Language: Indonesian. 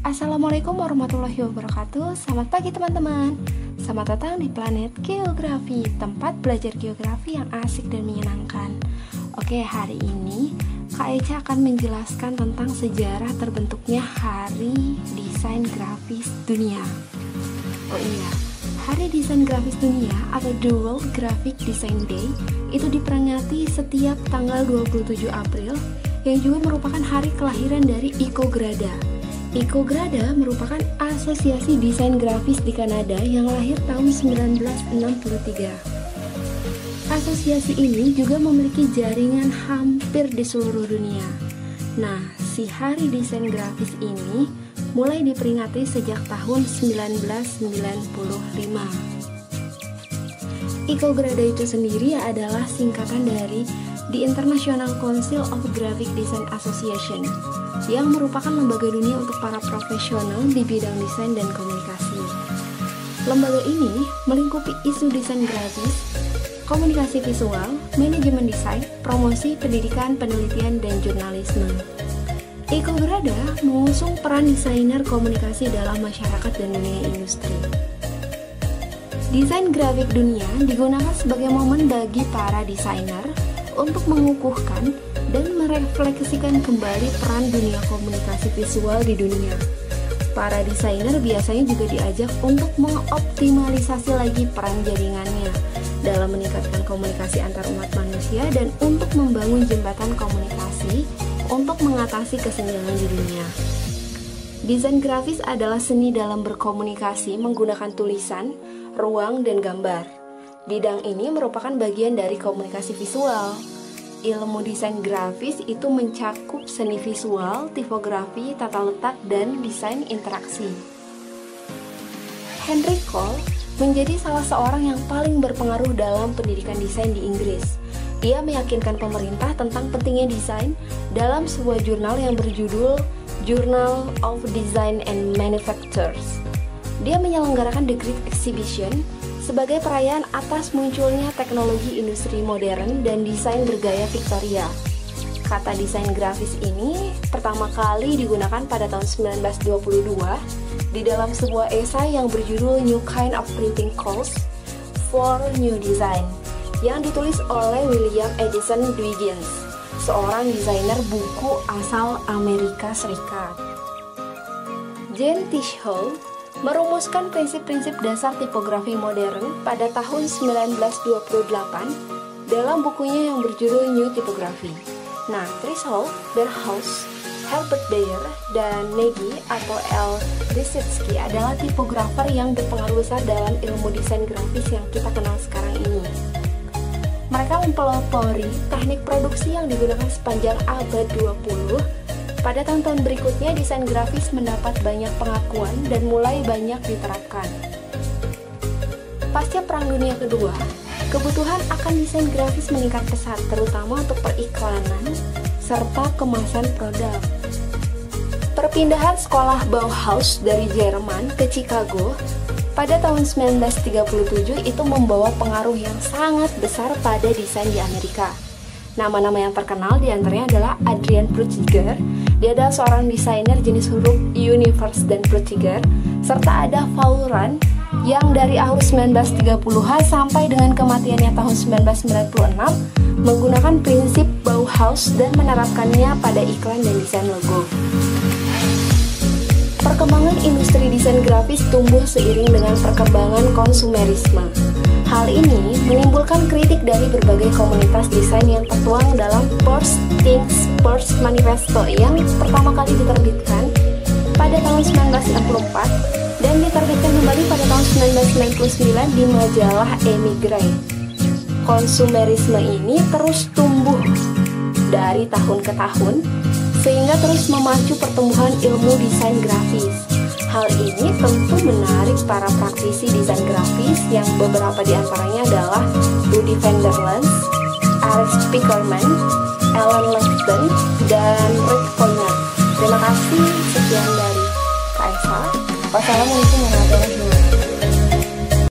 Assalamualaikum warahmatullahi wabarakatuh. Selamat pagi teman-teman. Selamat datang di planet geografi Tempat belajar geografi yang asik dan menyenangkan. Oke hari ini Kak Eca akan menjelaskan tentang sejarah terbentuknya Hari Desain Grafis Dunia. Oh iya Hari Desain Grafis Dunia atau The World Graphic Design Day itu diperingati setiap tanggal 27 April yang juga merupakan hari kelahiran dari Iko Grada Grada merupakan asosiasi desain grafis di Kanada yang lahir tahun 1963. Asosiasi ini juga memiliki jaringan hampir di seluruh dunia. Nah, si Hari Desain Grafis ini mulai diperingati sejak tahun 1995. Grada itu sendiri adalah singkatan dari The International Council of Graphic Design Association yang merupakan lembaga dunia untuk para profesional di bidang desain dan komunikasi. Lembaga ini melingkupi isu desain grafis, komunikasi visual, manajemen desain, promosi, pendidikan, penelitian, dan jurnalisme. Eko Berada mengusung peran desainer komunikasi dalam masyarakat dan dunia industri. Desain grafik dunia digunakan sebagai momen bagi para desainer untuk mengukuhkan dan merefleksikan kembali peran dunia komunikasi visual di dunia. Para desainer biasanya juga diajak untuk mengoptimalisasi lagi peran jaringannya dalam meningkatkan komunikasi antar umat manusia dan untuk membangun jembatan komunikasi untuk mengatasi kesenjangan di dunia. Desain grafis adalah seni dalam berkomunikasi menggunakan tulisan, ruang, dan gambar. Bidang ini merupakan bagian dari komunikasi visual ilmu desain grafis itu mencakup seni visual, tipografi, tata letak, dan desain interaksi. Henry Cole menjadi salah seorang yang paling berpengaruh dalam pendidikan desain di Inggris. Ia meyakinkan pemerintah tentang pentingnya desain dalam sebuah jurnal yang berjudul Journal of Design and Manufactures. Dia menyelenggarakan The Great Exhibition sebagai perayaan atas munculnya teknologi industri modern dan desain bergaya Victoria. Kata desain grafis ini pertama kali digunakan pada tahun 1922 di dalam sebuah esai yang berjudul New Kind of Printing Calls for New Design yang ditulis oleh William Edison Dwiggins, seorang desainer buku asal Amerika Serikat. Jane Tishow merumuskan prinsip-prinsip dasar tipografi modern pada tahun 1928 dalam bukunya yang berjudul New Typography. Nah, Trisol, Berhaus, Herbert Bayer, dan Nagy atau L. Lisitsky adalah tipografer yang berpengaruh besar dalam ilmu desain grafis yang kita kenal sekarang ini. Mereka mempelopori teknik produksi yang digunakan sepanjang abad 20 pada tahun-tahun berikutnya, desain grafis mendapat banyak pengakuan dan mulai banyak diterapkan. Pasca Perang Dunia Kedua, kebutuhan akan desain grafis meningkat pesat, terutama untuk periklanan serta kemasan produk. Perpindahan sekolah Bauhaus dari Jerman ke Chicago pada tahun 1937 itu membawa pengaruh yang sangat besar pada desain di Amerika. Nama-nama yang terkenal di antaranya adalah Adrian Prutiger, dia adalah seorang desainer jenis huruf Universe dan Prutiger, serta ada Fauran yang dari akhir 1930-an sampai dengan kematiannya tahun 1996 menggunakan prinsip Bauhaus dan menerapkannya pada iklan dan desain logo. Perkembangan industri desain grafis tumbuh seiring dengan perkembangan konsumerisme. Hal ini menimbulkan kritik dari berbagai komunitas desain yang tertuang dalam First Things First Manifesto yang pertama kali diterbitkan pada tahun 1964 dan diterbitkan kembali pada tahun 1999 di majalah Emigrate. Konsumerisme ini terus tumbuh dari tahun ke tahun sehingga terus memacu pertumbuhan ilmu desain grafis. Hal ini tentu menarik para praktisi desain grafis yang beberapa di antaranya adalah Rudy Vanderlens, Alex Pickerman, Ellen Lefton, dan Rick Poyner. Terima kasih, sekian dari Kaisa. Wassalamualaikum warahmatullahi wabarakatuh.